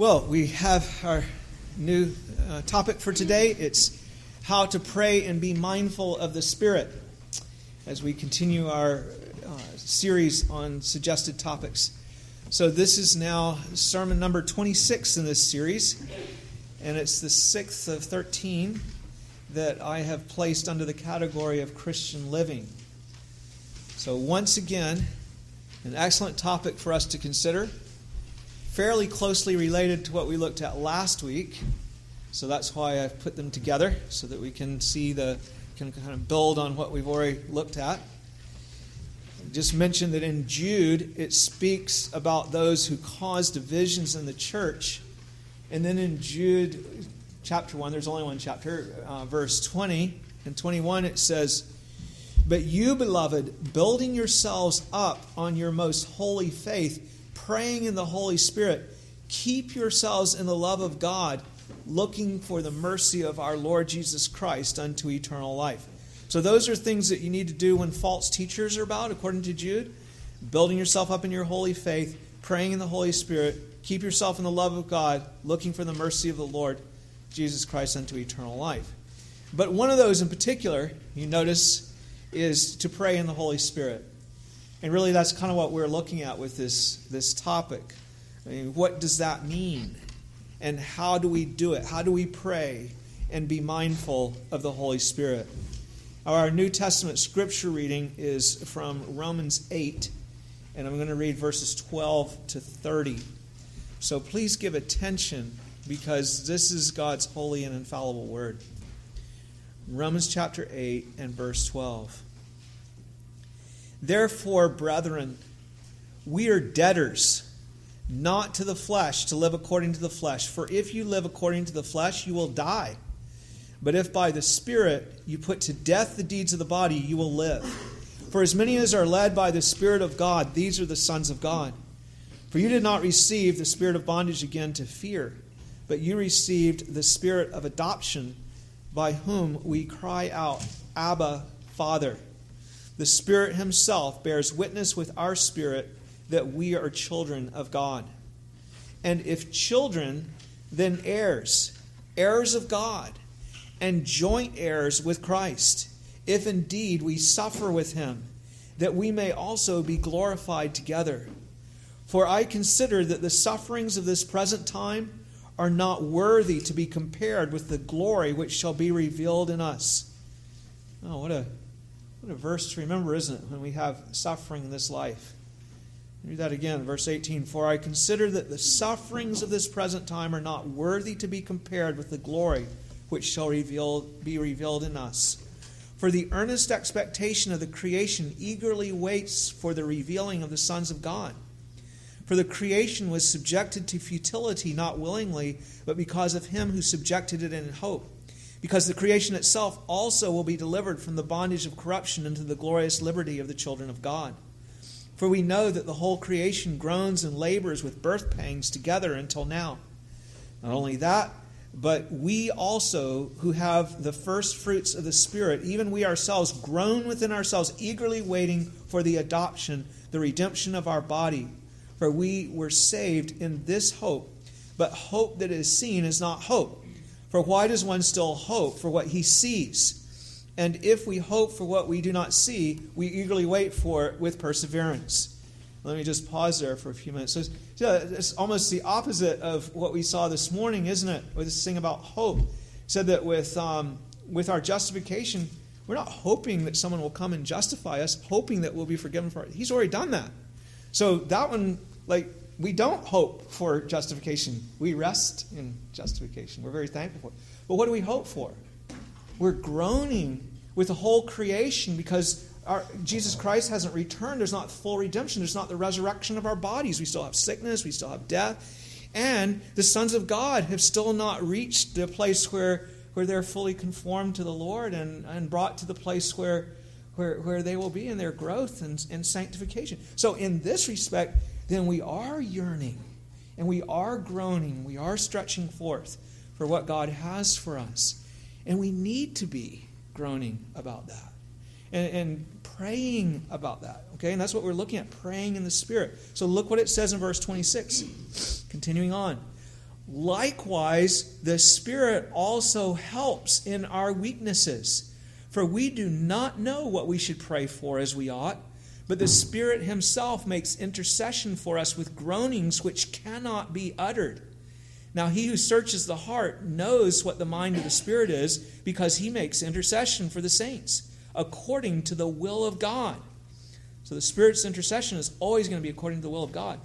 Well, we have our new uh, topic for today. It's how to pray and be mindful of the Spirit as we continue our uh, series on suggested topics. So, this is now sermon number 26 in this series, and it's the sixth of 13 that I have placed under the category of Christian living. So, once again, an excellent topic for us to consider fairly closely related to what we looked at last week. So that's why I've put them together so that we can see the can kind of build on what we've already looked at. Just mentioned that in Jude it speaks about those who cause divisions in the church, and then in Jude chapter one, there's only one chapter, uh, verse 20 and 21, it says. But you, beloved, building yourselves up on your most holy faith, praying in the Holy Spirit, keep yourselves in the love of God, looking for the mercy of our Lord Jesus Christ unto eternal life. So, those are things that you need to do when false teachers are about, according to Jude. Building yourself up in your holy faith, praying in the Holy Spirit, keep yourself in the love of God, looking for the mercy of the Lord Jesus Christ unto eternal life. But one of those in particular, you notice, is to pray in the Holy Spirit. And really, that's kind of what we're looking at with this, this topic. I mean, what does that mean? And how do we do it? How do we pray and be mindful of the Holy Spirit? Our New Testament scripture reading is from Romans 8, and I'm going to read verses 12 to 30. So please give attention because this is God's holy and infallible word. Romans chapter 8 and verse 12. Therefore, brethren, we are debtors, not to the flesh, to live according to the flesh. For if you live according to the flesh, you will die. But if by the Spirit you put to death the deeds of the body, you will live. For as many as are led by the Spirit of God, these are the sons of God. For you did not receive the spirit of bondage again to fear, but you received the spirit of adoption, by whom we cry out, Abba, Father. The Spirit Himself bears witness with our spirit that we are children of God. And if children, then heirs, heirs of God, and joint heirs with Christ, if indeed we suffer with Him, that we may also be glorified together. For I consider that the sufferings of this present time are not worthy to be compared with the glory which shall be revealed in us. Oh, what a what a verse to remember, isn't it, when we have suffering in this life? Read that again, verse 18. For I consider that the sufferings of this present time are not worthy to be compared with the glory which shall reveal, be revealed in us. For the earnest expectation of the creation eagerly waits for the revealing of the sons of God. For the creation was subjected to futility not willingly, but because of him who subjected it in hope because the creation itself also will be delivered from the bondage of corruption into the glorious liberty of the children of God. For we know that the whole creation groans and labors with birth pangs together until now. Not only that, but we also, who have the first fruits of the Spirit, even we ourselves, groan within ourselves, eagerly waiting for the adoption, the redemption of our body. For we were saved in this hope. But hope that is seen is not hope. For why does one still hope for what he sees? And if we hope for what we do not see, we eagerly wait for it with perseverance. Let me just pause there for a few minutes. So, it's almost the opposite of what we saw this morning, isn't it? With this thing about hope. It said that with, um, with our justification, we're not hoping that someone will come and justify us, hoping that we'll be forgiven for it. He's already done that. So that one, like, we don't hope for justification. We rest in justification. We're very thankful for it. But what do we hope for? We're groaning with the whole creation because our, Jesus Christ hasn't returned. There's not full redemption. There's not the resurrection of our bodies. We still have sickness. We still have death. And the sons of God have still not reached the place where, where they're fully conformed to the Lord and, and brought to the place where, where, where they will be in their growth and, and sanctification. So, in this respect, then we are yearning and we are groaning, we are stretching forth for what God has for us. And we need to be groaning about that and, and praying about that. Okay, and that's what we're looking at praying in the Spirit. So look what it says in verse 26. Continuing on. Likewise, the Spirit also helps in our weaknesses. For we do not know what we should pray for as we ought, but the Spirit Himself makes intercession for us with groanings which cannot be uttered. Now, he who searches the heart knows what the mind of the Spirit is because he makes intercession for the saints according to the will of God. So, the Spirit's intercession is always going to be according to the will of God.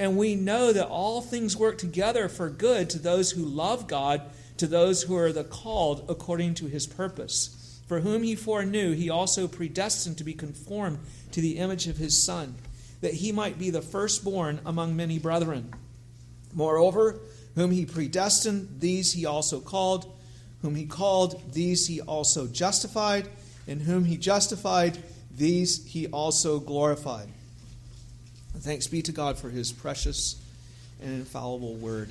And we know that all things work together for good to those who love God, to those who are the called according to his purpose. For whom he foreknew, he also predestined to be conformed to the image of his Son, that he might be the firstborn among many brethren. Moreover, whom he predestined, these he also called. Whom he called, these he also justified. And whom he justified, these he also glorified. Thanks be to God for his precious and infallible word.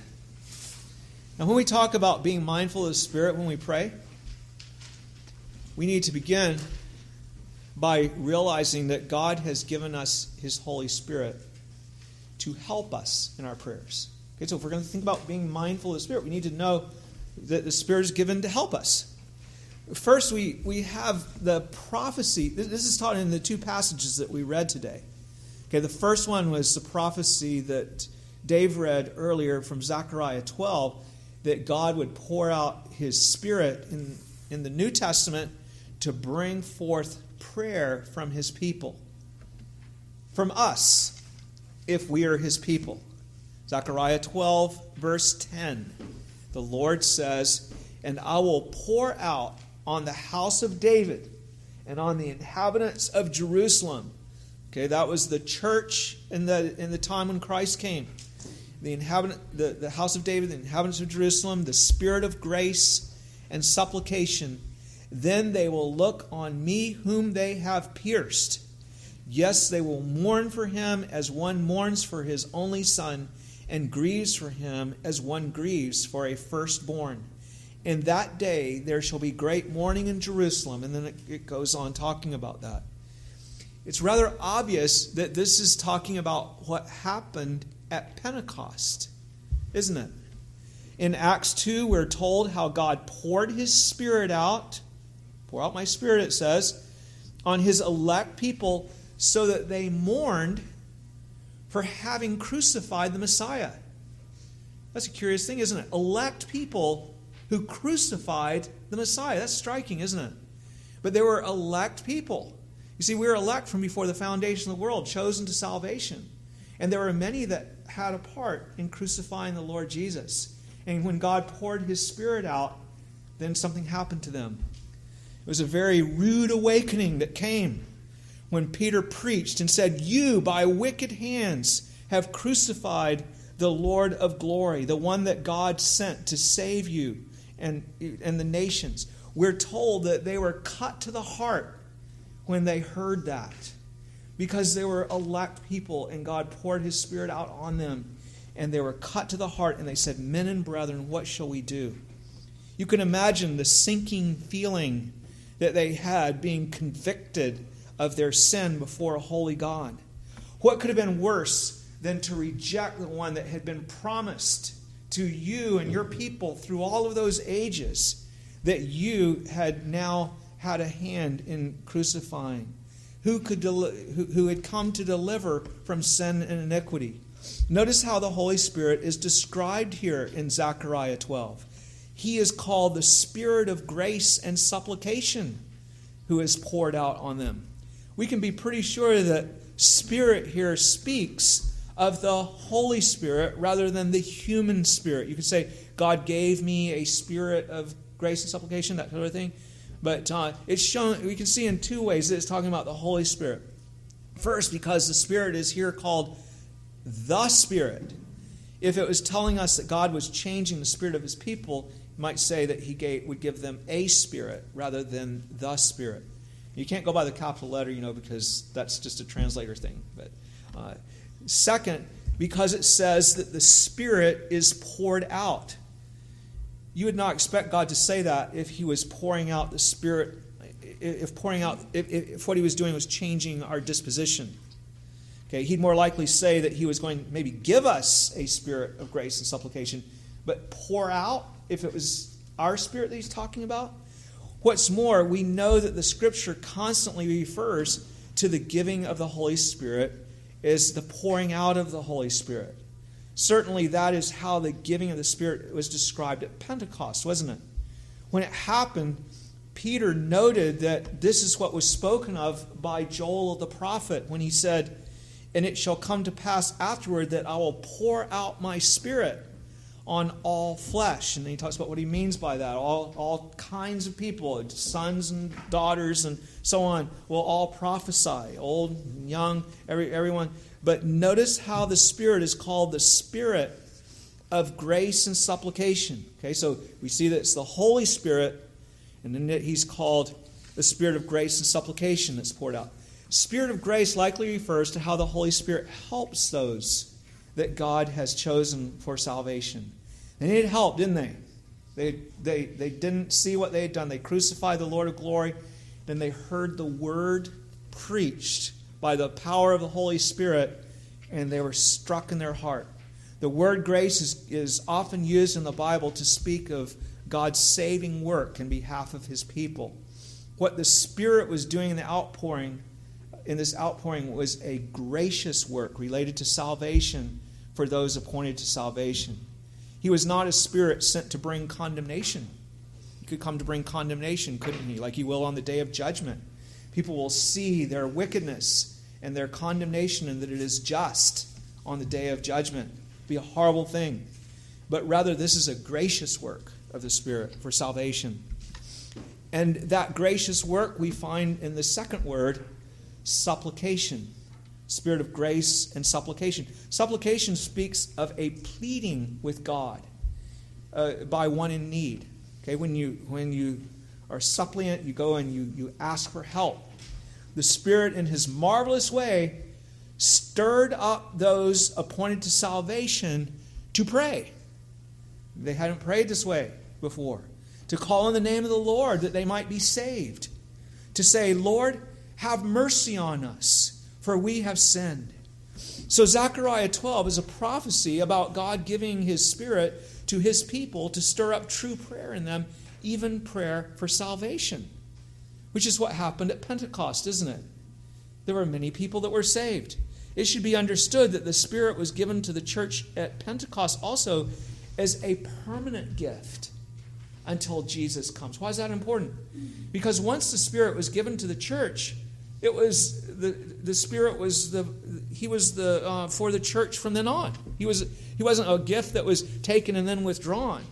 Now, when we talk about being mindful of the Spirit when we pray, we need to begin by realizing that God has given us his Holy Spirit to help us in our prayers. Okay, so if we're going to think about being mindful of the Spirit, we need to know that the Spirit is given to help us. First, we, we have the prophecy. This is taught in the two passages that we read today. Okay, the first one was the prophecy that Dave read earlier from Zechariah 12 that God would pour out his spirit in, in the New Testament to bring forth prayer from his people. From us, if we are his people. Zechariah 12, verse 10. The Lord says, And I will pour out on the house of David and on the inhabitants of Jerusalem Okay, that was the church in the in the time when Christ came. The inhabitant the, the house of David, the inhabitants of Jerusalem, the spirit of grace and supplication. Then they will look on me whom they have pierced. Yes, they will mourn for him as one mourns for his only son, and grieves for him as one grieves for a firstborn. In that day there shall be great mourning in Jerusalem. And then it, goes on talking about that it's rather obvious that this is talking about what happened at Pentecost, isn't it? In Acts 2, we're told how God poured his Spirit out, pour out my Spirit, it says, on his elect people so that they mourned for having crucified the Messiah. That's a curious thing, isn't it? Elect people who crucified the Messiah. That's striking, isn't it? But they were elect people. You see, we were elect from before the foundation of the world, chosen to salvation. And there were many that had a part in crucifying the Lord Jesus. And when God poured his Spirit out, then something happened to them. It was a very rude awakening that came when Peter preached and said, You, by wicked hands, have crucified the Lord of glory, the one that God sent to save you and, and the nations. We're told that they were cut to the heart when they heard that because they were elect people and God poured his spirit out on them and they were cut to the heart and they said, Men and brethren, what shall we do? You can imagine the sinking feeling that they had being convicted of their sin before a holy God. What could have been worse than to reject the one that had been promised to you and your people through all of those ages that you had now had a hand in crucifying, who, could who, who had come to deliver from sin and iniquity. Notice how the Holy Spirit is described here in Zechariah 12. He is called the Spirit of grace and supplication who is poured out on them. We can be pretty sure that Spirit here speaks of the Holy Spirit rather than the human spirit. You could say, God gave me a spirit of grace and supplication, that sort of thing. But uh, it's shown, we can see in two ways that it's talking about the Holy Spirit. First, because the Spirit is here called the Spirit. If it was telling us that God was changing the spirit of his people, might say that he gave, would give them a spirit rather than the Spirit. You can't go by the capital letter, you know, because that's just a translator thing. But uh, second, because it says that the Spirit is poured out. You would not expect God to say that if He was pouring out the Spirit, if pouring out, if, if what He was doing was changing our disposition. Okay, He'd more likely say that He was going maybe give us a spirit of grace and supplication, but pour out if it was our spirit that he's talking about. What's more, we know that the scripture constantly refers to the giving of the Holy Spirit as the pouring out of the Holy Spirit. Certainly, that is how the giving of the Spirit was described at Pentecost, wasn't it? When it happened, Peter noted that this is what was spoken of by Joel the prophet when he said, And it shall come to pass afterward that I will pour out my Spirit on all flesh. And he talks about what he means by that. All, all kinds of people, sons and daughters and so on, will all prophesy, old, and young, every, everyone. But notice how the Spirit is called the Spirit of grace and supplication. Okay, so we see that it's the Holy Spirit, and then he's called the Spirit of grace and supplication that's poured out. Spirit of grace likely refers to how the Holy Spirit helps those that God has chosen for salvation. They needed help, didn't they? They, they, they didn't see what they had done. They crucified the Lord of glory. Then they heard the word preached by the power of the Holy Spirit, and they were struck in their heart. The word grace is, is often used in the Bible to speak of God's saving work in behalf of his people. What the Spirit was doing in the outpouring, in this outpouring, was a gracious work related to salvation for those appointed to salvation. He was not a spirit sent to bring condemnation. He could come to bring condemnation, couldn't he? Like he will on the day of judgment. People will see their wickedness and their condemnation and that it is just on the day of judgment. be a horrible thing. But rather, this is a gracious work of the Spirit for salvation. And that gracious work we find in the second word, supplication. Spirit of grace and supplication. Supplication speaks of a pleading with God uh, by one in need. Okay, when you when you are suppliant, you go and you, you ask for help. The Spirit, in His marvelous way, stirred up those appointed to salvation to pray. They hadn't prayed this way before. To call on the name of the Lord that they might be saved. To say, Lord, have mercy on us, for we have sinned. So, Zechariah 12 is a prophecy about God giving His Spirit to His people to stir up true prayer in them even prayer for salvation, which is what happened at Pentecost, isn't it? There were many people that were saved. It should be understood that the Spirit was given to the church at Pentecost also as a permanent gift until Jesus comes. Why is that important? Because once the Spirit was given to the church, it was the, the Spirit was the he was the uh, for the church from then on. He was he wasn't a gift that was taken and then withdrawn.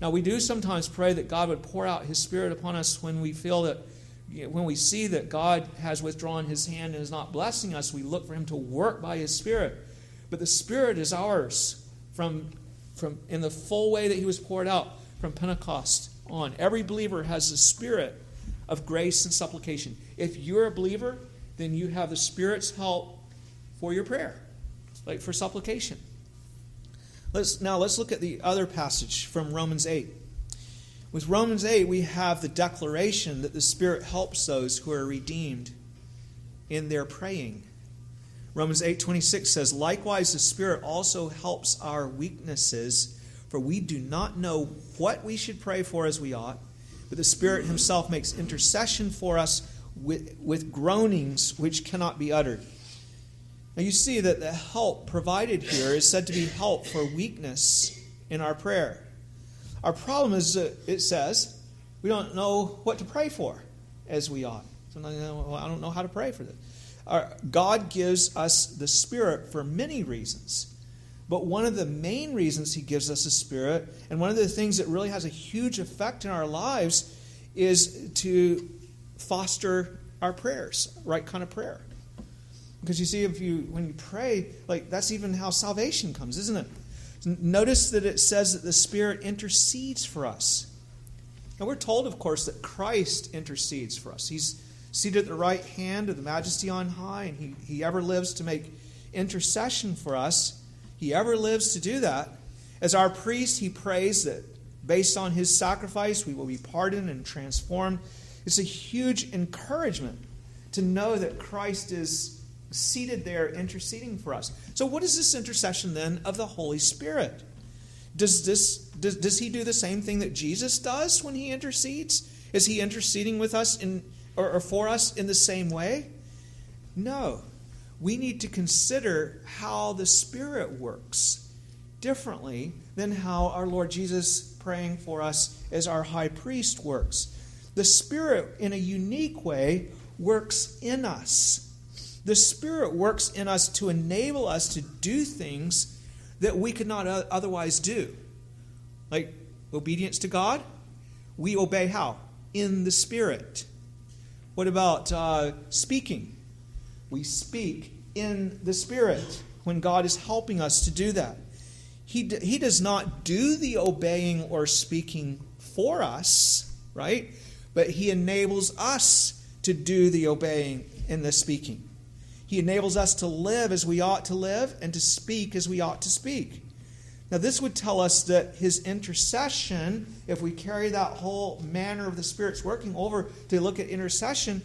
Now, we do sometimes pray that God would pour out His Spirit upon us when we feel that, when we see that God has withdrawn His hand and is not blessing us, we look for Him to work by His Spirit. But the Spirit is ours from, from in the full way that He was poured out from Pentecost on. Every believer has the Spirit of grace and supplication. If you're a believer, then you have the Spirit's help for your prayer, like for supplication. Let's, now let's look at the other passage from Romans 8. With Romans 8, we have the declaration that the Spirit helps those who are redeemed in their praying. Romans 8:26 says, "Likewise the Spirit also helps our weaknesses, for we do not know what we should pray for as we ought, but the Spirit himself makes intercession for us with, with groanings which cannot be uttered." Now you see that the help provided here is said to be help for weakness in our prayer. Our problem is that it says we don't know what to pray for as we ought. So I don't know how to pray for this. Our, God gives us the Spirit for many reasons. But one of the main reasons He gives us the Spirit, and one of the things that really has a huge effect in our lives, is to foster our prayers, right kind of prayer. Because you see, if you when you pray, like that's even how salvation comes, isn't it? Notice that it says that the Spirit intercedes for us. And we're told, of course, that Christ intercedes for us. He's seated at the right hand of the majesty on high, and he, he ever lives to make intercession for us. He ever lives to do that. As our priest, he prays that based on his sacrifice, we will be pardoned and transformed. It's a huge encouragement to know that Christ is seated there interceding for us. So, what is this intercession then of the Holy Spirit? Does, this, does, does he do the same thing that Jesus does when he intercedes? Is he interceding with us in, or, or for us in the same way? No. We need to consider how the Spirit works differently than how our Lord Jesus praying for us as our high priest works. The Spirit, in a unique way, works in us. The Spirit works in us to enable us to do things that we could not otherwise do. Like obedience to God, we obey how? In the Spirit. What about uh, speaking? We speak in the Spirit when God is helping us to do that. He, d- he does not do the obeying or speaking for us, right? But He enables us to do the obeying and the speaking. He enables us to live as we ought to live and to speak as we ought to speak. Now, this would tell us that his intercession, if we carry that whole manner of the Spirit's working over to look at intercession,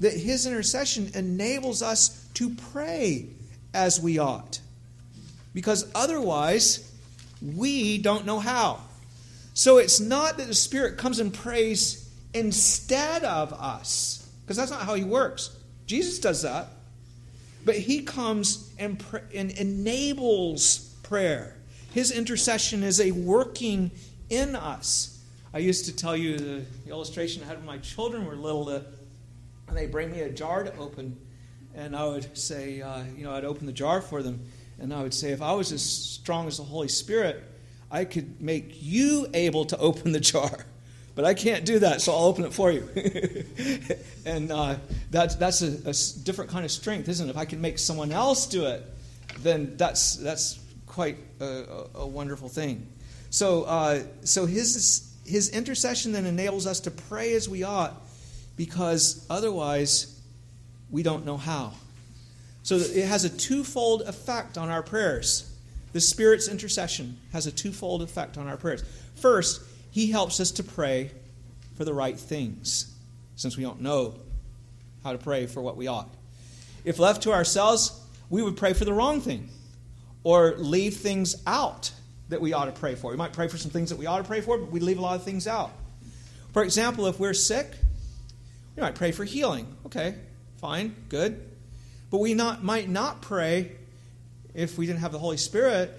that his intercession enables us to pray as we ought. Because otherwise, we don't know how. So it's not that the Spirit comes and prays instead of us, because that's not how he works. Jesus does that. But he comes and, pr- and enables prayer. His intercession is a working in us. I used to tell you the, illustration I had when my children were little that they bring me a jar to open, and I would say, uh, you know, I'd open the jar for them, and I would say, if I was as strong as the Holy Spirit, I could make you able to open the jar. But I can't do that, so I'll open it for you. and uh, that's, that's a, a different kind of strength, isn't it? If I can make someone else do it, then that's, that's quite a, a wonderful thing. So, uh, so his, his intercession then enables us to pray as we ought because otherwise we don't know how. So it has a twofold effect on our prayers. The Spirit's intercession has a twofold effect on our prayers. First, he helps us to pray for the right things, since we don't know how to pray for what we ought. If left to ourselves, we would pray for the wrong thing or leave things out that we ought to pray for. We might pray for some things that we ought to pray for, but we leave a lot of things out. For example, if we're sick, we might pray for healing. Okay, fine, good. But we not, might not pray, if we didn't have the Holy Spirit,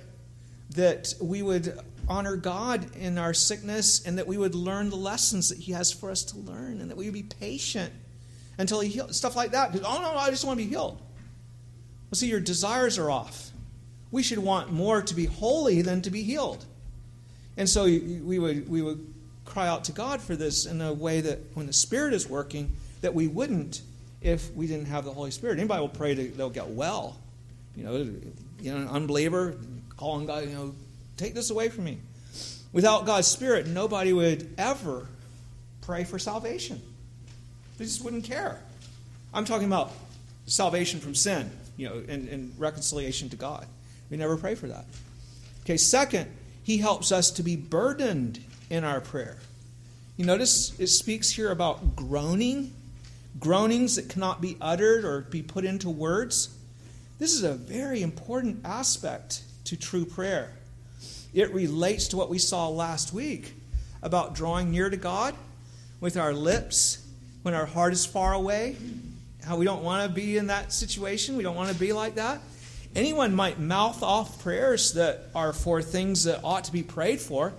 that we would honor God in our sickness and that we would learn the lessons that He has for us to learn and that we would be patient until He heals. Stuff like that. Because, oh, no, I just want to be healed. Well, see, your desires are off we should want more to be holy than to be healed. And so we would, we would cry out to God for this in a way that when the Spirit is working, that we wouldn't if we didn't have the Holy Spirit. Anybody will pray to, they'll get well. You know, you know, an unbeliever calling God, you know, take this away from me. Without God's Spirit, nobody would ever pray for salvation. They just wouldn't care. I'm talking about salvation from sin, you know, and, and reconciliation to God. We never pray for that. Okay, second, he helps us to be burdened in our prayer. You notice it speaks here about groaning, groanings that cannot be uttered or be put into words. This is a very important aspect to true prayer. It relates to what we saw last week about drawing near to God with our lips when our heart is far away. How we don't want to be in that situation. We don't want to be like that. Anyone might mouth off prayers that are for things that ought to be prayed for.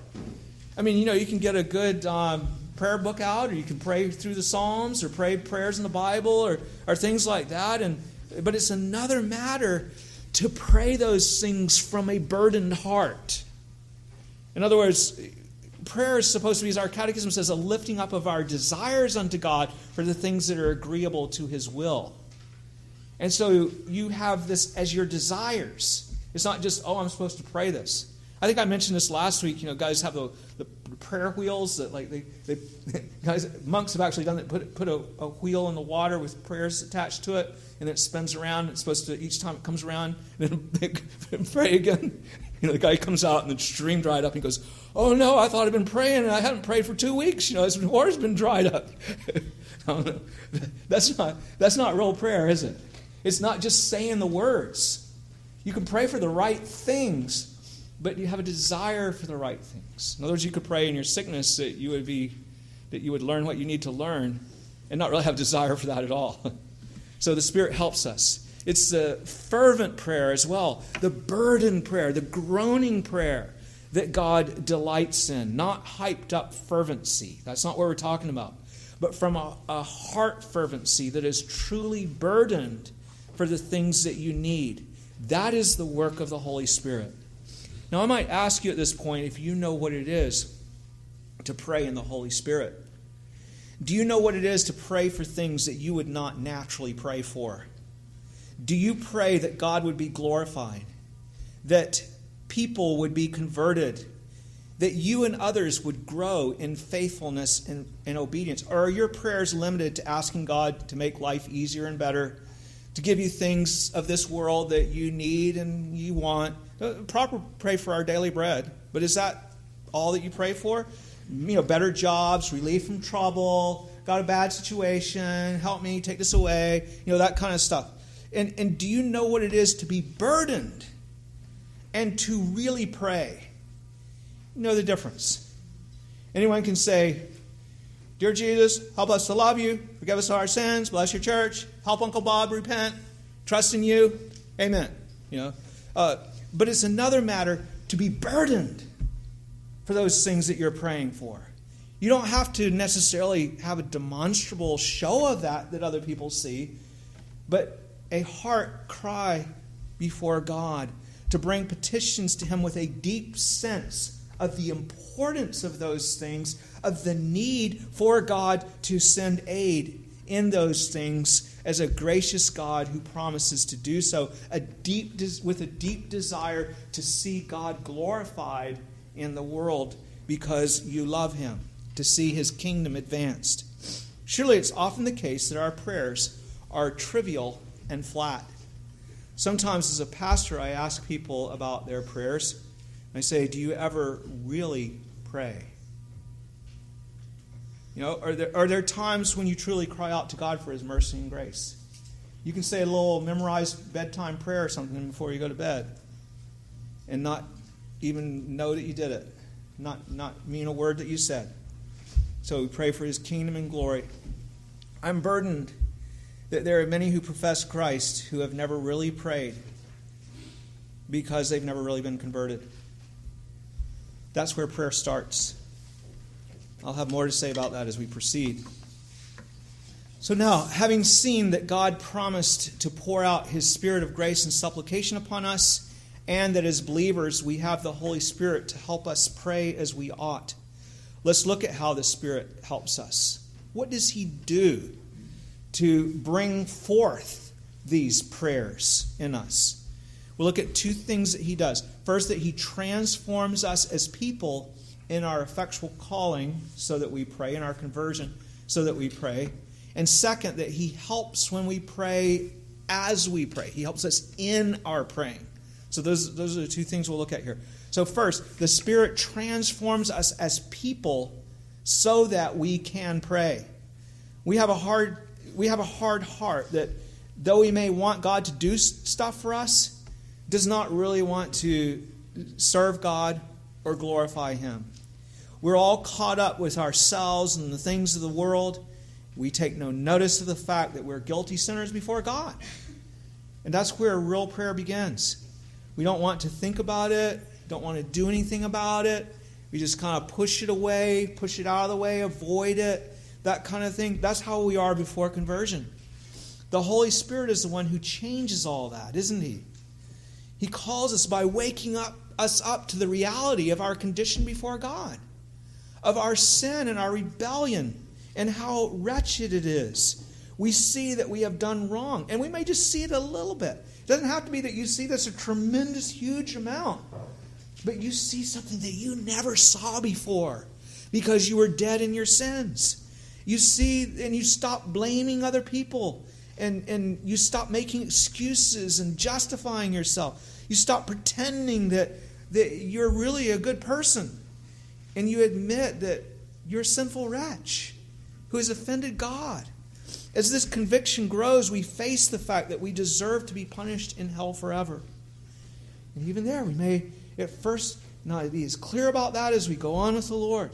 I mean, you know, you can get a good um, prayer book out, or you can pray through the Psalms, or pray prayers in the Bible, or, or things like that. And but it's another matter to pray those things from a burdened heart. In other words, prayer is supposed to be, as our catechism says, a lifting up of our desires unto God for the things that are agreeable to His will. And so you have this as your desires. It's not just, oh, I'm supposed to pray this. I think I mentioned this last week. You know, guys have the, the prayer wheels that, like, they, they guys, monks have actually done it. Put put a, a, wheel in the water with prayers attached to it, and it spins around. It's supposed to each time it comes around, and then pray again. You know, the guy comes out and the stream dried up. And he goes, "Oh no, I thought I'd been praying, and I hadn't prayed for two weeks. You know, this water's been dried up." that's not that's not real prayer, is it? It's not just saying the words. You can pray for the right things, but you have a desire for the right things. In other words, you could pray in your sickness that you would be that you would learn what you need to learn and not really have desire for that at all. so the Spirit helps us. It's the fervent prayer as well, the burden prayer, the groaning prayer that God delights in, not hyped up fervency. That's not what we're talking about, but from a, a heart fervency that is truly burdened for the things that you need. That is the work of the Holy Spirit. Now, I might ask you at this point if you know what it is to pray in the Holy Spirit. Do you know what it is to pray for things that you would not naturally pray for? Do you pray that God would be glorified? That people would be converted? That you and others would grow in faithfulness and, and obedience? Or are your prayers limited to asking God to make life easier and better, to give you things of this world that you need and you want? Uh, proper pray for our daily bread, but is that all that you pray for? You know, better jobs, relief from trouble, got a bad situation, help me take this away, you know, that kind of stuff. And, and do you know what it is to be burdened and to really pray? You know the difference. Anyone can say, Dear Jesus, help us to love you, forgive us our sins, bless your church, help Uncle Bob repent, trust in you. Amen. You know, uh, but it's another matter to be burdened for those things that you're praying for. You don't have to necessarily have a demonstrable show of that that other people see, but a heart cry before God, to bring petitions to Him with a deep sense of the importance of those things, of the need for God to send aid in those things as a gracious God who promises to do so, a deep with a deep desire to see God glorified in the world because you love Him, to see His kingdom advanced. Surely it's often the case that our prayers are trivial and flat. Sometimes, as a pastor, I ask people about their prayers. I say, Do you ever really pray? You know, are there, are there times when you truly cry out to God for His mercy and grace? You can say a little memorized bedtime prayer or something before you go to bed and not even know that you did it, not, not mean a word that you said. So we pray for His kingdom and glory. I'm burdened that there are many who profess Christ who have never really prayed because they've never really been converted. That's where prayer starts. I'll have more to say about that as we proceed. So, now, having seen that God promised to pour out his spirit of grace and supplication upon us, and that as believers we have the Holy Spirit to help us pray as we ought, let's look at how the Spirit helps us. What does he do to bring forth these prayers in us. We'll look at two things that he does. First, that he transforms us as people in our effectual calling so that we pray, in our conversion so that we pray. And second, that he helps when we pray as we pray. He helps us in our praying. So those, those are the two things we'll look at here. So, first, the Spirit transforms us as people so that we can pray. We have a hard we have a hard heart that though we may want God to do stuff for us, does not really want to serve God or glorify Him. We're all caught up with ourselves and the things of the world. We take no notice of the fact that we're guilty sinners before God. And that's where real prayer begins. We don't want to think about it, don't want to do anything about it. We just kind of push it away, push it out of the way, avoid it that kind of thing. That's how we are before conversion. The Holy Spirit is the one who changes all that, isn't He? He calls us by waking up us up to the reality of our condition before God, of our sin and our rebellion, and how wretched it is. We see that we have done wrong, and we may just see it a little bit. It doesn't have to be that you see this a tremendous, huge amount, but you see something that you never saw before because you were dead in your sins. You see, and you stop blaming other people, and, and you stop making excuses and justifying yourself. You stop pretending that, that you're really a good person, and you admit that you're a sinful wretch who has offended God. As this conviction grows, we face the fact that we deserve to be punished in hell forever. And even there, we may At first, not be as clear about that as we go on with the Lord.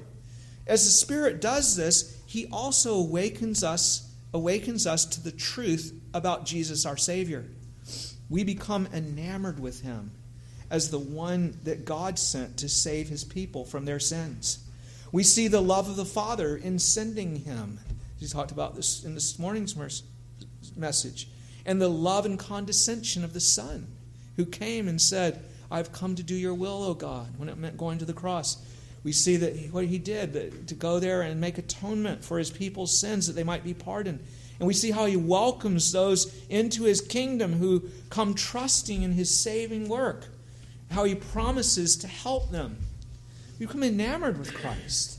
As the Spirit does this, He also awakens us, awakens us to the truth about Jesus our Savior. We become enamored with Him as the one that God sent to save His people from their sins. We see the love of the Father in sending Him. He talked about this in this morning's message. And the love and condescension of the Son, who came and said, I've come to do your will, O God, when it meant going to the cross. We see that what he did, that, to go there and make atonement for his people's sins that they might be pardoned. And we see how he welcomes those into his kingdom who come trusting in his saving work, how he promises to help them. We become enamored with Christ.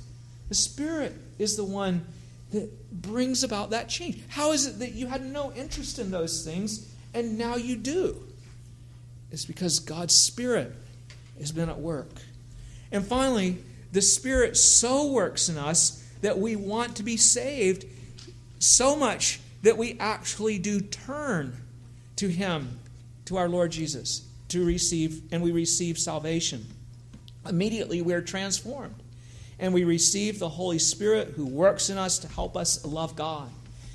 The Spirit is the one that brings about that change. How is it that you had no interest in those things and now you do? It's because God's Spirit has been at work. And finally, the Spirit so works in us that we want to be saved so much that we actually do turn to Him, to our Lord Jesus, to receive, and we receive salvation. Immediately, we are transformed. And we receive the Holy Spirit who works in us to help us love God.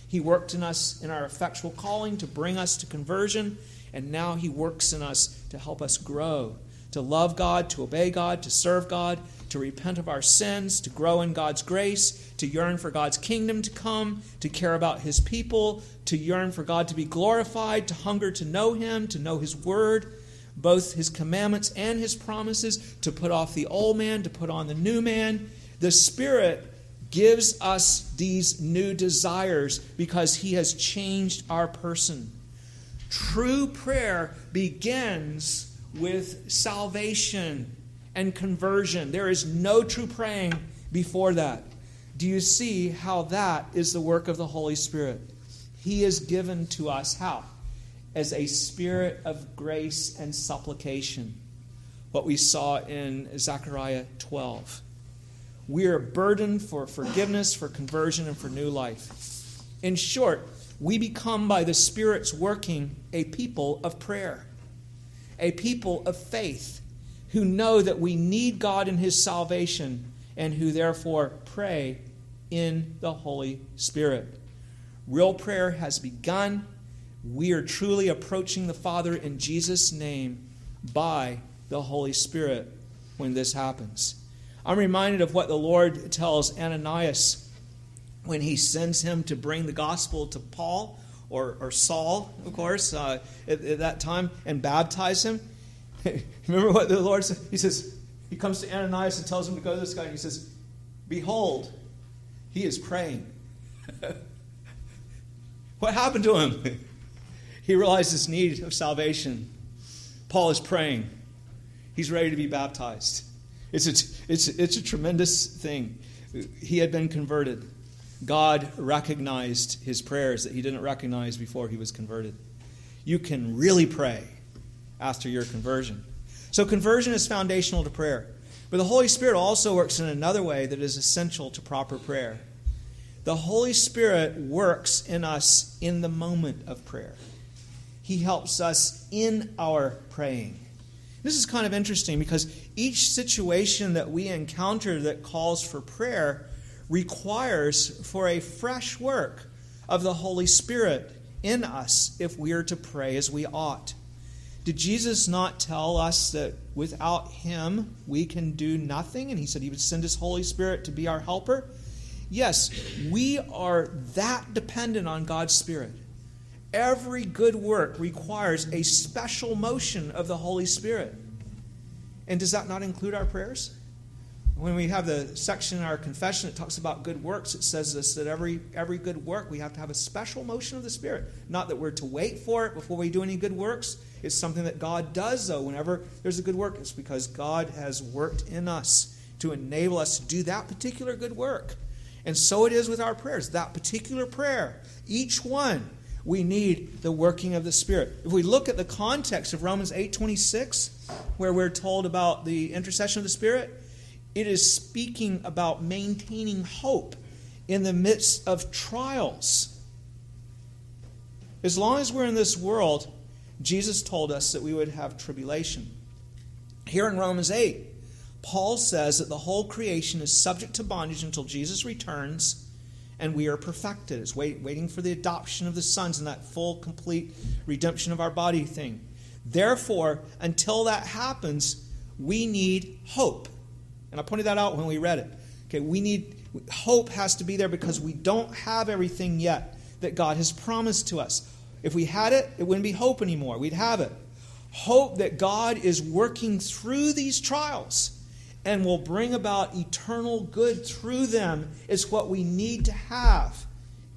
He worked in us in our effectual calling to bring us to conversion and now He works in us to help us grow, to love God, to obey God, to serve God, to repent of our sins, to grow in God's grace, to yearn for God's kingdom to come, to care about His people, to yearn for God to be glorified, to hunger to know Him, to know His word, both His commandments and His promises, to put off the old man, to put on the new man. The Spirit gives us these new desires because He has changed our person. True prayer begins with salvation and conversion. There is no true praying before that. Do you see how that is the work of the Holy Spirit? He is given to us how? As a spirit of grace and supplication. What we saw in Zechariah 12. We are burdened for forgiveness, for conversion, and for new life. In short, we become, by the Spirit's working, a people of prayer, a people of faith who know that we need God in His salvation and who therefore pray in the Holy Spirit. Real prayer has begun. We are truly approaching the Father in Jesus' name by the Holy Spirit when this happens. I'm reminded of what the Lord tells Ananias when he sends him to bring the gospel to Paul or, or Saul, of course, uh, at, at, that time, and baptize him. Remember what the Lord said? He says, he comes to Ananias and tells him to go to this guy, and he says, Behold, he is praying. what happened to him? he realized his need of salvation. Paul is praying. He's ready to be baptized. It's a, it's, it's a tremendous thing. He had been converted. God recognized his prayers that he didn't recognize before he was converted. You can really pray after your conversion. So, conversion is foundational to prayer. But the Holy Spirit also works in another way that is essential to proper prayer. The Holy Spirit works in us in the moment of prayer, He helps us in our praying. This is kind of interesting because each situation that we encounter that calls for prayer requires for a fresh work of the Holy Spirit in us if we are to pray as we ought. Did Jesus not tell us that without Him we can do nothing? And He said He would send His Holy Spirit to be our helper? Yes, we are that dependent on God's Spirit. Every good work requires a special motion of the Holy Spirit. And does that not include our prayers? when we have the section in our confession that talks about good works, it says this that every every good work we have to have a special motion of the Spirit. Not that we're to wait for it before we do any good works. It's something that God does, though. Whenever there's a good work, it's because God has worked in us to enable us to do that particular good work. And so it is with our prayers. That particular prayer, each one, we need the working of the Spirit. If we look at the context of Romans 8:26, where we're told about the intercession of the Spirit, it is speaking about maintaining hope in the midst of trials. As long as we're in this world, Jesus told us that we would have tribulation. Here in Romans 8, Paul says that the whole creation is subject to bondage until Jesus returns and we are perfected. It's wait, waiting for the adoption of the sons and that full, complete redemption of our body thing. Therefore, until that happens, we need hope. And I pointed that out when we read it. Okay, we need hope has to be there because we don't have everything yet that God has promised to us. If we had it, it wouldn't be hope anymore. We'd have it. Hope that God is working through these trials and will bring about eternal good through them is what we need to have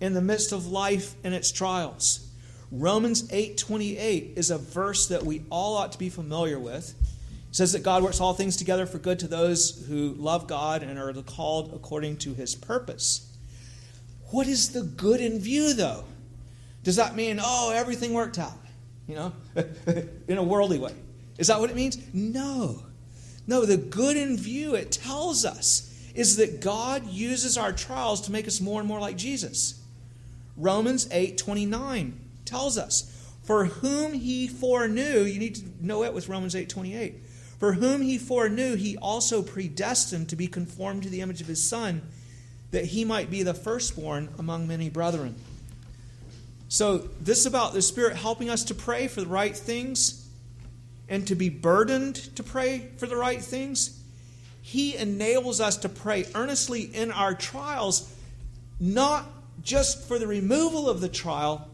in the midst of life and its trials. Romans 8:28 is a verse that we all ought to be familiar with. It says that God works all things together for good to those who love God and are called according to his purpose. What is the good in view though? Does that mean oh everything worked out, you know, in a worldly way? Is that what it means? No. No, the good in view, it tells us, is that God uses our trials to make us more and more like Jesus. Romans 8 29 tells us, For whom he foreknew, you need to know it with Romans 8 28. For whom he foreknew, he also predestined to be conformed to the image of his Son, that he might be the firstborn among many brethren. So, this about the Spirit helping us to pray for the right things and to be burdened to pray for the right things, He enables us to pray earnestly in our trials, not just for the removal of the trial,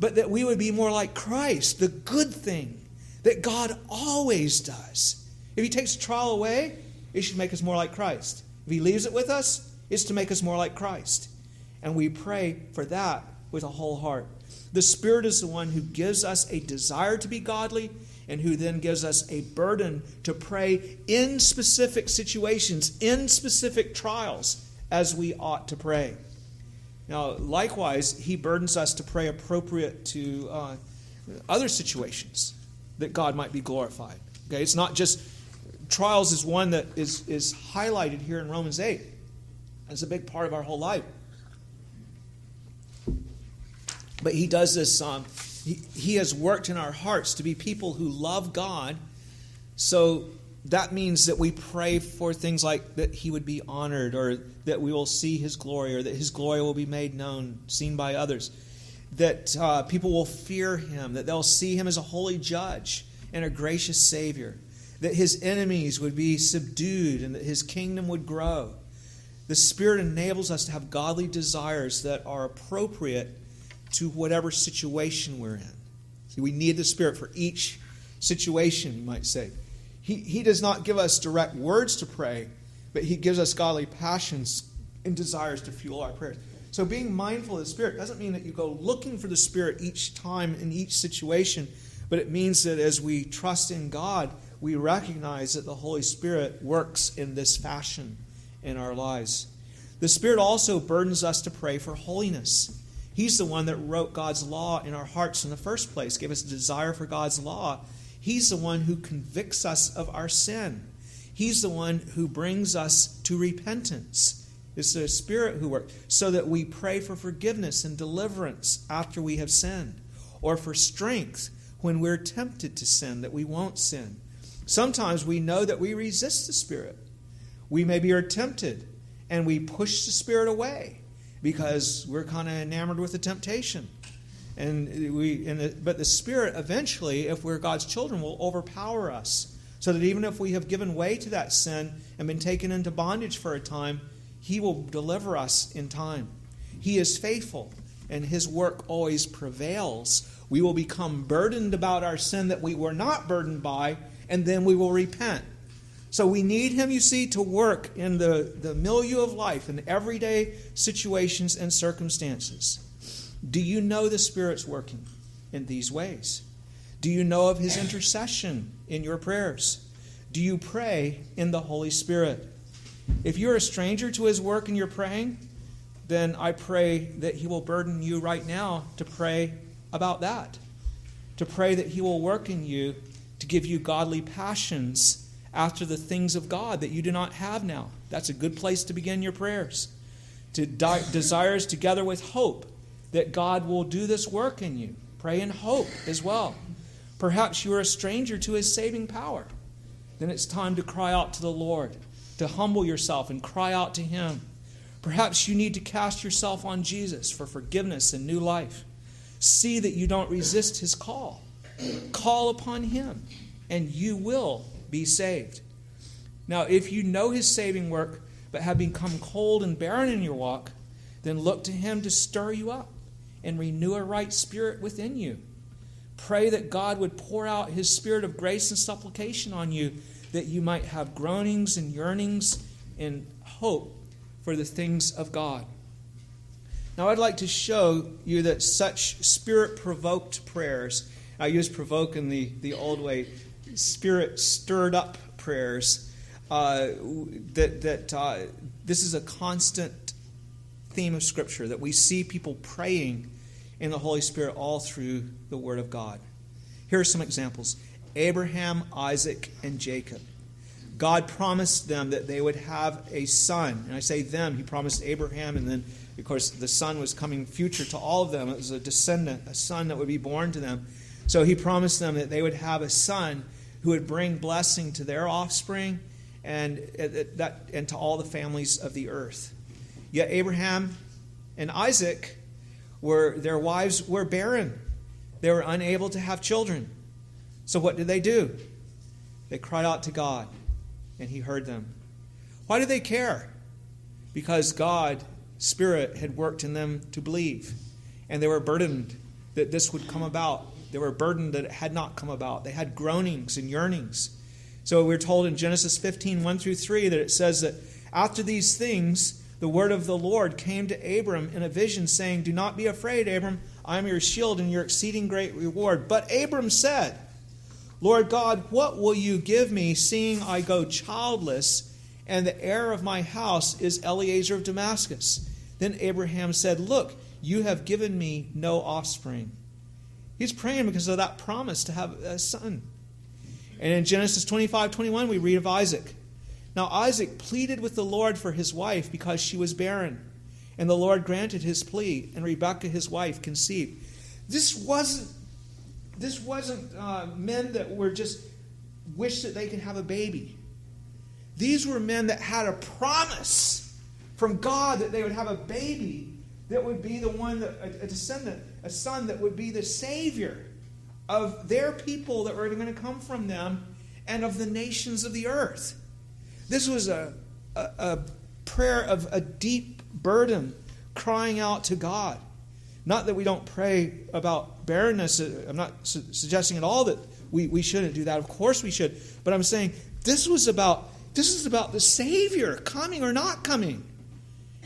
but that we would be more like Christ, the good thing that God always does. If He takes trial away, it should make us more like Christ. If He leaves it with us, it's to make us more like Christ. And we pray for that with a whole heart. The Spirit is the one who gives us a desire to be godly and who then gives us a burden to pray in specific situations, in specific trials, as we ought to pray. Now, likewise, he burdens us to pray appropriate to uh, other situations that God might be glorified. Okay, it's not just trials is one that is, is highlighted here in Romans 8. It's a big part of our whole life. But he does this um, he, has worked in our hearts to be people who love God. So that means that we pray for things like that he would be honored or that we will see his glory or that his glory will be made known, seen by others. That uh, people will fear him, that they'll see him as a holy judge and a gracious Savior, that his enemies would be subdued and that his kingdom would grow. The Spirit enables us to have godly desires that are appropriate to whatever situation we're in. See, we need the Spirit for each situation, you might say. He, he does not give us direct words to pray, but He gives us godly passions and desires to fuel our prayers. So, being mindful of the Spirit doesn't mean that you go looking for the Spirit each time in each situation, but it means that as we trust in God, we recognize that the Holy Spirit works in this fashion in our lives. The Spirit also burdens us to pray for holiness. He's the one that wrote God's law in our hearts in the first place, gave us a desire for God's law. He's the one who convicts us of our sin. He's the one who brings us to repentance. It's the Spirit who works, so that we pray for forgiveness and deliverance after we have sinned, or for strength when we're tempted to sin, that we won't sin. Sometimes we know that we resist the Spirit. We maybe are tempted, and we push the Spirit away because we're kind of enamored with the temptation. And we, and the, but the Spirit eventually, if we're God's children, will overpower us. So that even if we have given way to that sin and been taken into bondage for a time, He will deliver us in time. He is faithful, and His work always prevails. We will become burdened about our sin that we were not burdened by, and then we will repent. So we need him, you see, to work in the, the milieu of life, in everyday situations and circumstances. Do you know the Spirit's working in these ways? Do you know of his intercession in your prayers? Do you pray in the Holy Spirit? If you're a stranger to his work and you're praying, then I pray that he will burden you right now to pray about that. To pray that he will work in you to give you godly passions after the things of God that you do not have now. That's a good place to begin your prayers. To di- desires together with hope that God will do this work in you. Pray in hope as well. Perhaps you are a stranger to his saving power. then it's time to cry out to the Lord, to humble yourself and cry out to Him. Perhaps you need to cast yourself on Jesus for forgiveness and new life. See that you don't resist His call. Call upon Him, and you will be saved. Now, if you know His saving work, but have become cold and barren in your walk, then look to Him to stir you up and renew a right spirit within you. Pray that God would pour out His spirit of grace and supplication on you, that you might have groanings and yearnings and hope for the things of God. Now, I'd like to show you that such spirit provoked prayers, I use provoke in the, the old way, spirit stirred up prayers, uh, that, that uh, this is a constant theme of Scripture, that we see people praying in the Holy Spirit all through the Word of God. Here are some examples Abraham, Isaac, and Jacob. God promised them that they would have a son. And I say them, he promised Abraham, and then, of course, the son was coming future to all of them. It was a descendant, a son that would be born to them. So he promised them that they would have a son who would bring blessing to their offspring and, uh, that, and to all the families of the earth. Yet Abraham and Isaac were, their wives were barren. They were unable to have children. So what did they do? They cried out to God and he heard them. Why did they care? Because God, Spirit, had worked in them to believe. And they were burdened that this would come about. They were burdened that it had not come about. They had groanings and yearnings. So we're told in Genesis 15, 1 through 3, that it says that after these things, the word of the Lord came to Abram in a vision, saying, Do not be afraid, Abram. I am your shield and your exceeding great reward. But Abram said, Lord God, what will you give me, seeing I go childless, and the heir of my house is Eliezer of Damascus? Then Abraham said, Look, you have given me no offspring. He's praying because of that promise to have a son. And in Genesis 25 21, we read of Isaac. Now Isaac pleaded with the Lord for his wife because she was barren. And the Lord granted his plea, and Rebekah, his wife, conceived. This wasn't this wasn't uh, men that were just wish that they could have a baby. These were men that had a promise from God that they would have a baby that would be the one that a, a descendant, a son that would be the savior of their people that were going to come from them and of the nations of the earth. This was a, a, a prayer of a deep burden crying out to God. Not that we don't pray about barrenness. Uh, I'm not su- suggesting at all that we, we shouldn't do that. Of course we should. But I'm saying this was about this is about the Savior coming or not coming.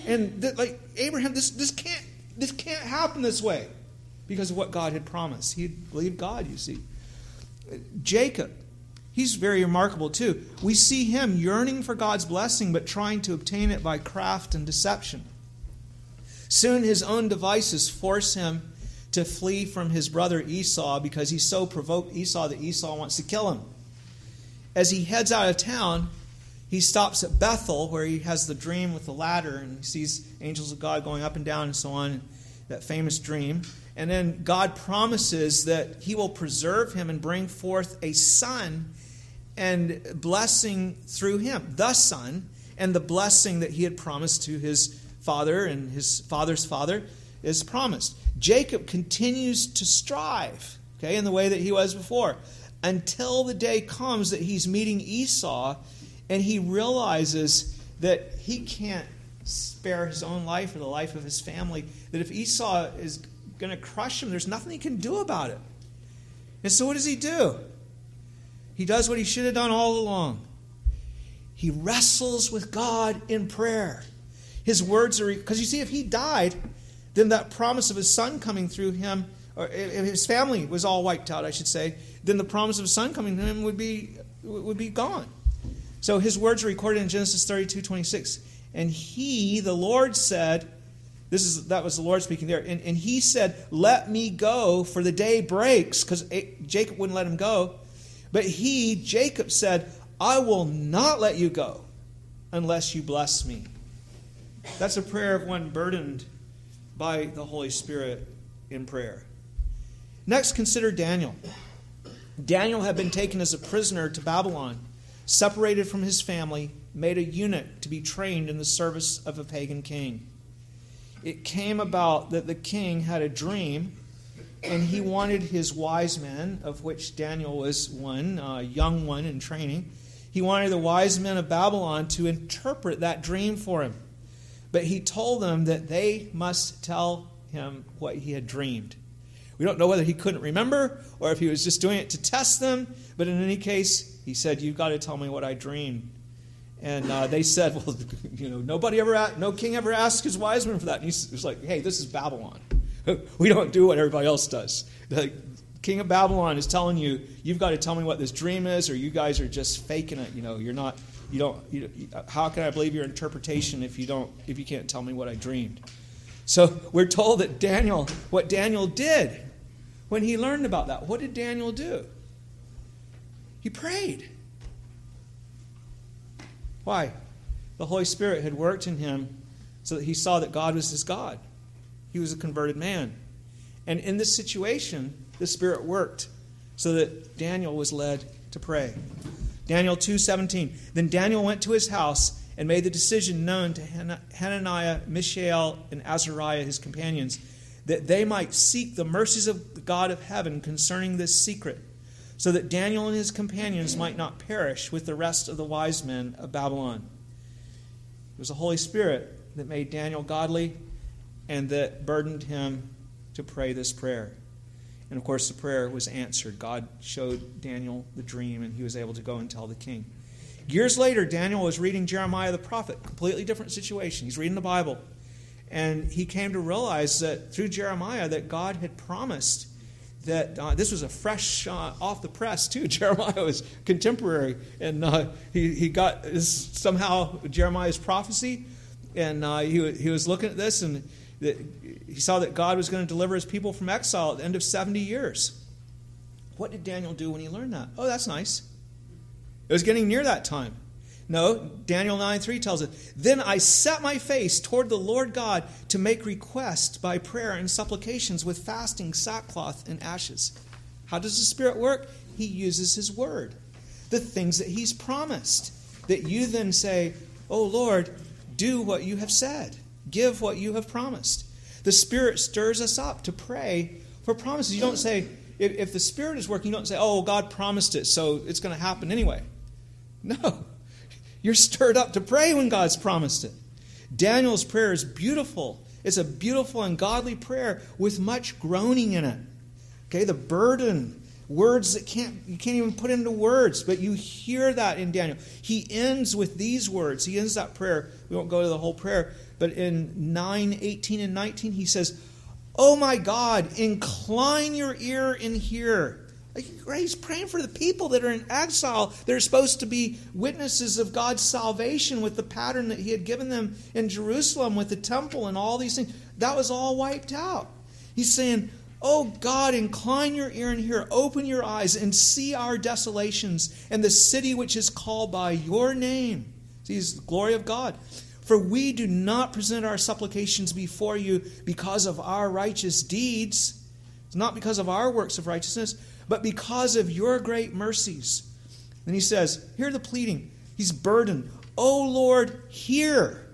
And that, like Abraham, this this can't this can't happen this way because of what God had promised. He believed God, you see. Jacob, he's very remarkable too. We see him yearning for God's blessing, but trying to obtain it by craft and deception. Soon his own devices force him to flee from his brother Esau because he so provoked Esau that Esau wants to kill him. As he heads out of town, he stops at Bethel where he has the dream with the ladder and he sees angels of God going up and down and so on, that famous dream. And then God promises that he will preserve him and bring forth a son and blessing through him, the son, and the blessing that he had promised to his father and his father's father is promised. Jacob continues to strive, okay, in the way that he was before, until the day comes that he's meeting Esau and he realizes that he can't spare his own life or the life of his family, that if Esau is going to crush him, there's nothing he can do about it. And so what does he do? He does what he should have done all along. He wrestles with God in prayer. His words are, because you see, if he died, then that promise of his son coming through him, or if his family was all wiped out, I should say, then the promise of his son coming to him would be, would be gone. So his words are recorded in Genesis 32 26. And he, the Lord, said, this is that was the Lord speaking there. And, and he said, Let me go, for the day breaks, because Jacob wouldn't let him go. But he, Jacob, said, I will not let you go unless you bless me. That's a prayer of one burdened by the Holy Spirit in prayer. Next, consider Daniel. Daniel had been taken as a prisoner to Babylon separated from his family, made a eunuch to be trained in the service of a pagan king. It came about that the king had a dream, and he wanted his wise men, of which Daniel was one, a young one in training, he wanted the wise men of Babylon to interpret that dream for him. But he told them that they must tell him what he had dreamed. We don't know whether he couldn't remember or if he was just doing it to test them, but in any case, he said, You've got to tell me what I dreamed. And uh, they said, Well, you know, nobody ever, asked, no king ever asked his wise men for that. And he was like, Hey, this is Babylon. we don't do what everybody else does. The king of Babylon is telling you, You've got to tell me what this dream is, or you guys are just faking it. You know, you're not, you don't, you, how can I believe your interpretation if you don't, if you can't tell me what I dreamed? So we're told that Daniel, what Daniel did when he learned about that, what did Daniel do? He prayed. Why? The Holy Spirit had worked in him so that he saw that God was his God. He was a converted man. And in this situation, the Spirit worked so that Daniel was led to pray. Daniel 2:17. Then Daniel went to his house and made the decision known to Hananiah, Mishael, and Azariah, his companions, that they might seek the mercies of the God of heaven concerning this secret, so that Daniel and his companions might not perish with the rest of the wise men of Babylon. It was the Holy Spirit that made Daniel godly and that burdened him to pray this prayer. And of course, the prayer was answered. God showed Daniel the dream, and he was able to go and tell the king. Years later, Daniel was reading Jeremiah the prophet, completely different situation. He's reading the Bible. And he came to realize that through Jeremiah that God had promised that uh, this was a fresh uh, off the press too. Jeremiah was contemporary, and uh, he he got somehow Jeremiah's prophecy, and uh, he he was looking at this and that he saw that God was going to deliver his people from exile at the end of seventy years. What did Daniel do when he learned that? Oh, that's nice. It was getting near that time. No, Daniel 9 3 tells it. Then I set my face toward the Lord God to make request by prayer and supplications with fasting, sackcloth, and ashes. How does the Spirit work? He uses His word, the things that He's promised. That you then say, Oh Lord, do what you have said, give what you have promised. The Spirit stirs us up to pray for promises. You don't say, if, if the Spirit is working, you don't say, Oh, God promised it, so it's going to happen anyway. No. You're stirred up to pray when God's promised it. Daniel's prayer is beautiful. It's a beautiful and godly prayer with much groaning in it. Okay, the burden, words that can't you can't even put into words, but you hear that in Daniel. He ends with these words. He ends that prayer. We won't go to the whole prayer, but in 9, 18, and 19, he says, Oh my God, incline your ear and hear. He's praying for the people that are in exile. They're supposed to be witnesses of God's salvation with the pattern that He had given them in Jerusalem with the temple and all these things. That was all wiped out. He's saying, Oh God, incline your ear and hear, open your eyes and see our desolations and the city which is called by your name. See, it's the glory of God. For we do not present our supplications before you because of our righteous deeds. It's not because of our works of righteousness but because of your great mercies. Then he says, hear the pleading. He's burdened. O Lord, hear.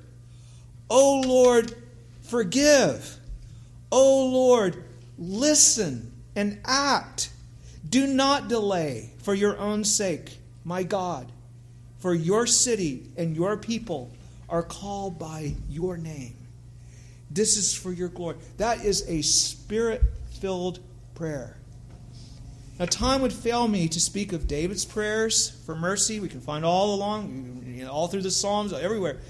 O Lord, forgive. O Lord, listen and act. Do not delay for your own sake, my God, for your city and your people are called by your name. This is for your glory. That is a spirit filled prayer. Now, time would fail me to speak of David's prayers for mercy. We can find all along, you know, all through the Psalms, everywhere.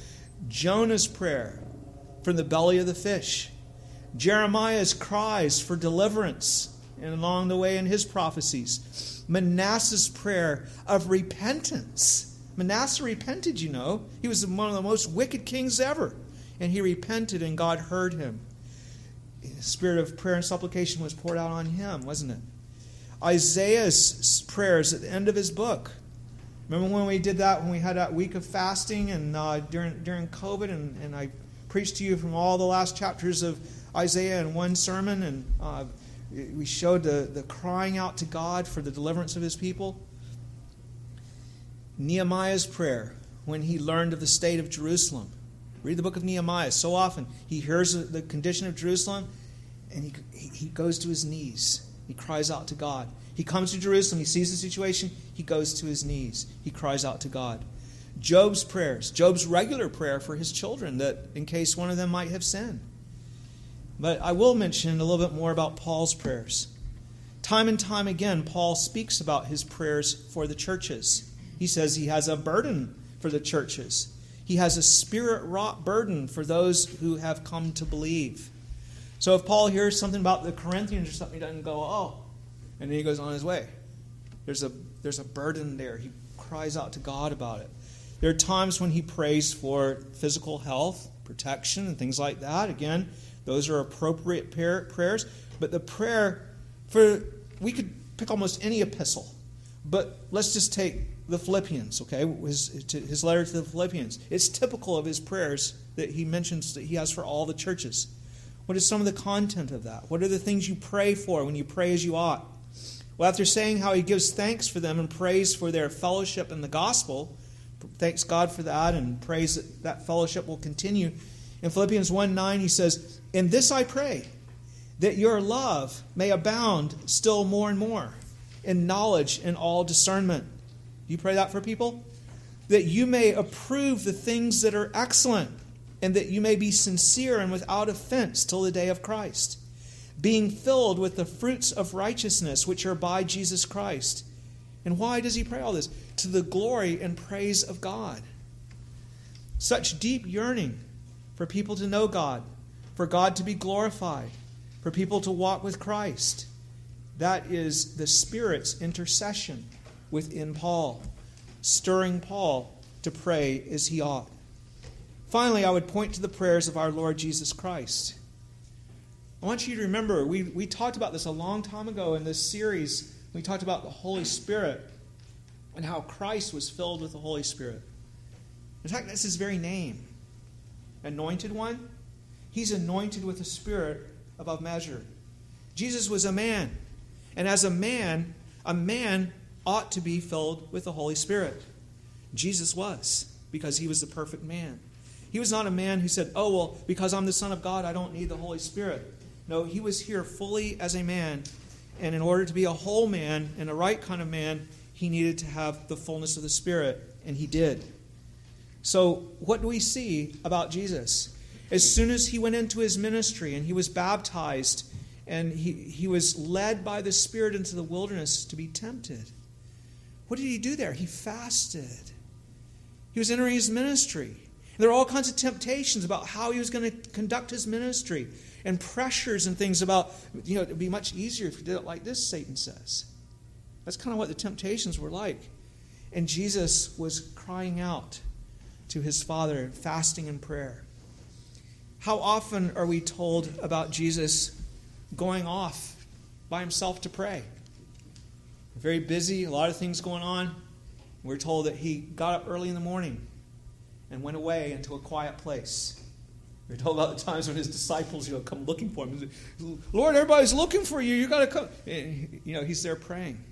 Jonah's prayer from the belly of the fish. Jeremiah's cries for deliverance and along the way in his prophecies. Manasseh's prayer of repentance. Manasseh repented, you know. He was one of the most wicked kings ever. And he repented, and God heard him. The spirit of prayer and supplication was poured out on him, wasn't it? Isaiah's prayers at the end of his book. Remember when we did that, when we had that week of fasting and uh, during, during COVID, and, and I preached to you from all the last chapters of Isaiah in one sermon, and uh, we showed the, the crying out to God for the deliverance of his people. Nehemiah's prayer when he learned of the state of Jerusalem. Read the book of Nehemiah. So often he hears the condition of Jerusalem and he, he goes to his knees. He cries out to God. He comes to Jerusalem, he sees the situation, he goes to his knees. He cries out to God. Job's prayers, Job's regular prayer for his children, that in case one of them might have sinned. But I will mention a little bit more about Paul's prayers. Time and time again, Paul speaks about his prayers for the churches. He says he has a burden for the churches. He has a spirit wrought burden for those who have come to believe. So if Paul hears something about the Corinthians or something, he doesn't go, oh, and then he goes on his way. There's a, there's a burden there. He cries out to God about it. There are times when he prays for physical health, protection, and things like that. Again, those are appropriate prayers. But the prayer for, we could pick almost any epistle. But let's just take the Philippians, okay? His, his letter to the Philippians. It's typical of his prayers that he mentions that he has for all the churches. What is some of the content of that? What are the things you pray for when you pray as you ought? Well, after saying how he gives thanks for them and prays for their fellowship in the gospel, thanks God for that and prays that that fellowship will continue. In Philippians 1 9, he says, In this I pray, that your love may abound still more and more in knowledge and all discernment. Do You pray that for people? That you may approve the things that are excellent, and that you may be sincere and without offense till the day of Christ being filled with the fruits of righteousness which are by Jesus Christ. And why does he pray all this? To the glory and praise of God. Such deep yearning for people to know God, for God to be glorified, for people to walk with Christ. That is the Spirit's intercession within Paul, stirring Paul to pray as he ought. Finally, I would point to the prayers of our Lord Jesus Christ. I want you to remember, we, we talked about this a long time ago in this series. We talked about the Holy Spirit and how Christ was filled with the Holy Spirit. In fact, that's his very name. Anointed one, he's anointed with a spirit above measure. Jesus was a man. And as a man, a man ought to be filled with the Holy Spirit. Jesus was, because he was the perfect man. He was not a man who said, Oh, well, because I'm the Son of God, I don't need the Holy Spirit. No, he was here fully as a man. And in order to be a whole man and a right kind of man, he needed to have the fullness of the Spirit, and he did. So, what do we see about Jesus? As soon as he went into his ministry and he was baptized and he, he was led by the Spirit into the wilderness to be tempted, what did he do there? He fasted. He was entering his ministry. There are all kinds of temptations about how he was going to conduct his ministry and pressures and things about, you know, it would be much easier if you did it like this, Satan says. That's kind of what the temptations were like. And Jesus was crying out to his Father, fasting in prayer. How often are we told about Jesus going off by himself to pray? Very busy, a lot of things going on. We're told that he got up early in the morning and went away into a quiet place we're told about the times when his disciples, you know, come looking for him. Lord, everybody's looking for you. You got to come. And, you know, he's there praying.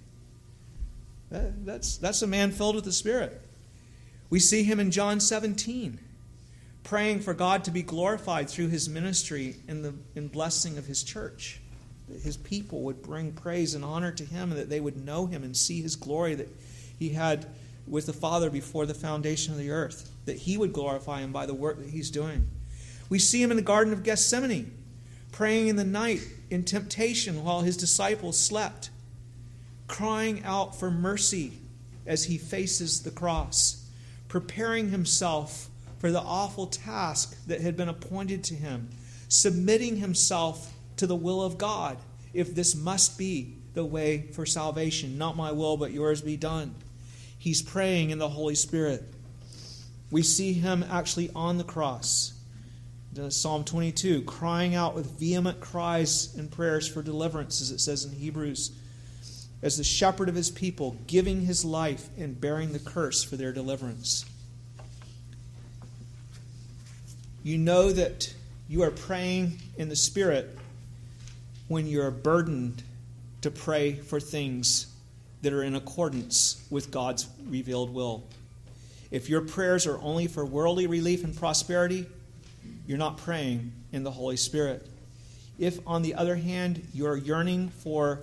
That, that's that's a man filled with the Spirit. We see him in John 17, praying for God to be glorified through his ministry in the in blessing of his church. That his people would bring praise and honor to him, and that they would know him and see his glory that he had with the Father before the foundation of the earth. That he would glorify him by the work that he's doing. We see him in the Garden of Gethsemane, praying in the night in temptation while his disciples slept, crying out for mercy as he faces the cross, preparing himself for the awful task that had been appointed to him, submitting himself to the will of God, if this must be the way for salvation. Not my will, but yours be done. He's praying in the Holy Spirit. We see him actually on the cross Psalm 22, crying out with vehement cries and prayers for deliverance, as it says in Hebrews, as the shepherd of his people, giving his life and bearing the curse for their deliverance. You know that you are praying in the Spirit when you are burdened to pray for things that are in accordance with God's revealed will. If your prayers are only for worldly relief and prosperity, you're not praying in the Holy Spirit. If, on the other hand, you're yearning for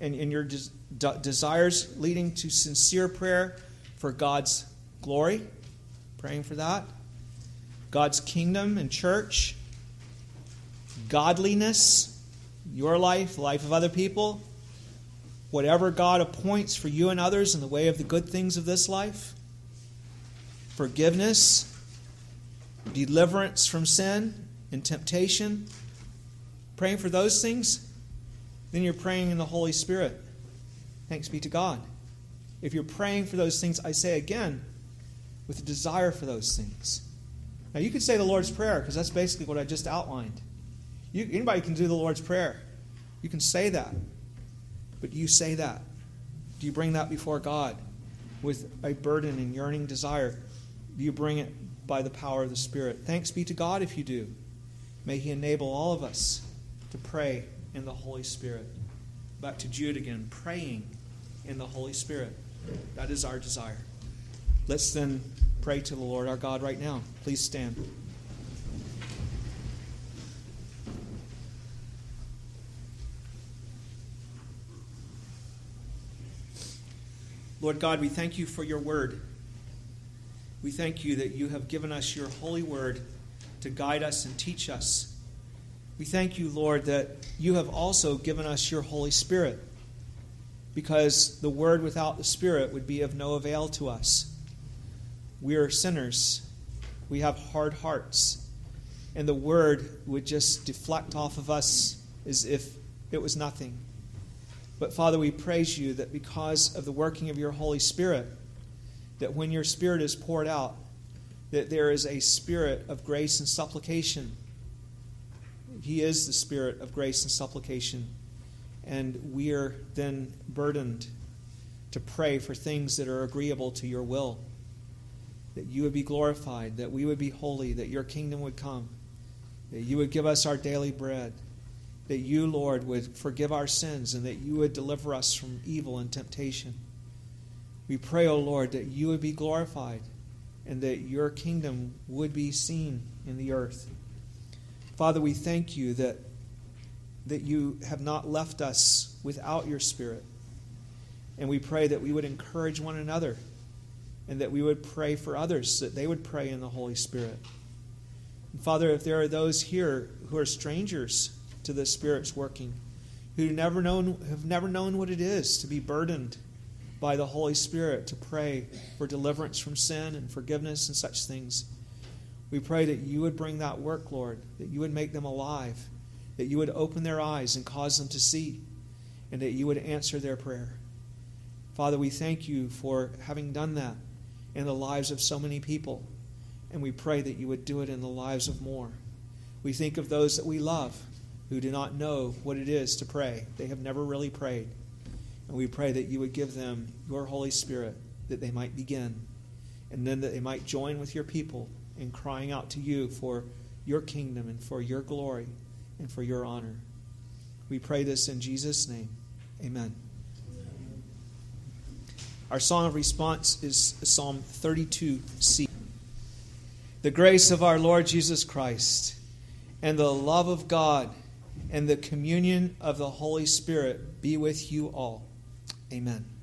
and, and your des- desires leading to sincere prayer for God's glory, praying for that, God's kingdom and church, godliness, your life, life of other people, whatever God appoints for you and others in the way of the good things of this life, forgiveness, deliverance from sin and temptation, praying for those things, then you're praying in the Holy Spirit. Thanks be to God. If you're praying for those things, I say again, with a desire for those things. Now, you could say the Lord's Prayer because that's basically what I just outlined. You, anybody can do the Lord's Prayer. You can say that. But do you say that? Do you bring that before God with a burden and yearning desire? Do you bring it by the power of the Spirit? Thanks be to God if you do. May He enable all of us to pray in the Holy Spirit. Back to Jude again, praying in the Holy Spirit. That is our desire. Let's then pray to the Lord our God right now. Please stand. Lord God, we thank you for your word. We thank you that you have given us your holy word to guide us and teach us. We thank you, Lord, that you have also given us your Holy Spirit because the word without the Spirit would be of no avail to us. We are sinners, we have hard hearts, and the word would just deflect off of us as if it was nothing. But Father, we praise you that because of the working of your Holy Spirit, that when your Spirit is poured out, that there is a spirit of grace and supplication. He is the spirit of grace and supplication. And we are then burdened to pray for things that are agreeable to your will. That you would be glorified, that we would be holy, that your kingdom would come, that you would give us our daily bread that you, Lord, would forgive our sins and that you would deliver us from evil and temptation. We pray, O oh Lord, that you would be glorified and that your kingdom would be seen in the earth. Father, we thank you that, that you have not left us without your Spirit. And we pray that we would encourage one another and that we would pray for others, that they would pray in the Holy Spirit. And Father, if there are those here who are strangers to the Spirit's working, who never known, have never known what it is to be burdened by the Holy Spirit to pray for deliverance from sin and forgiveness and such things. We pray that you would bring that work, Lord, that you would make them alive, that you would open their eyes and cause them to see, and that you would answer their prayer. Father, we thank you for having done that in the lives of so many people, and we pray that you would do it in the lives of more. We think of those that we love who do not know what it is to pray. They have never really prayed. And we pray that you would give them your Holy Spirit that they might begin, and then that they might join with your people in crying out to you for your kingdom and for your glory and for your honor. We pray this in Jesus' name. Amen. Our song of response is Psalm 32c. The grace of our Lord Jesus Christ and the love of God and the communion of the Holy Spirit be with you all. Amen.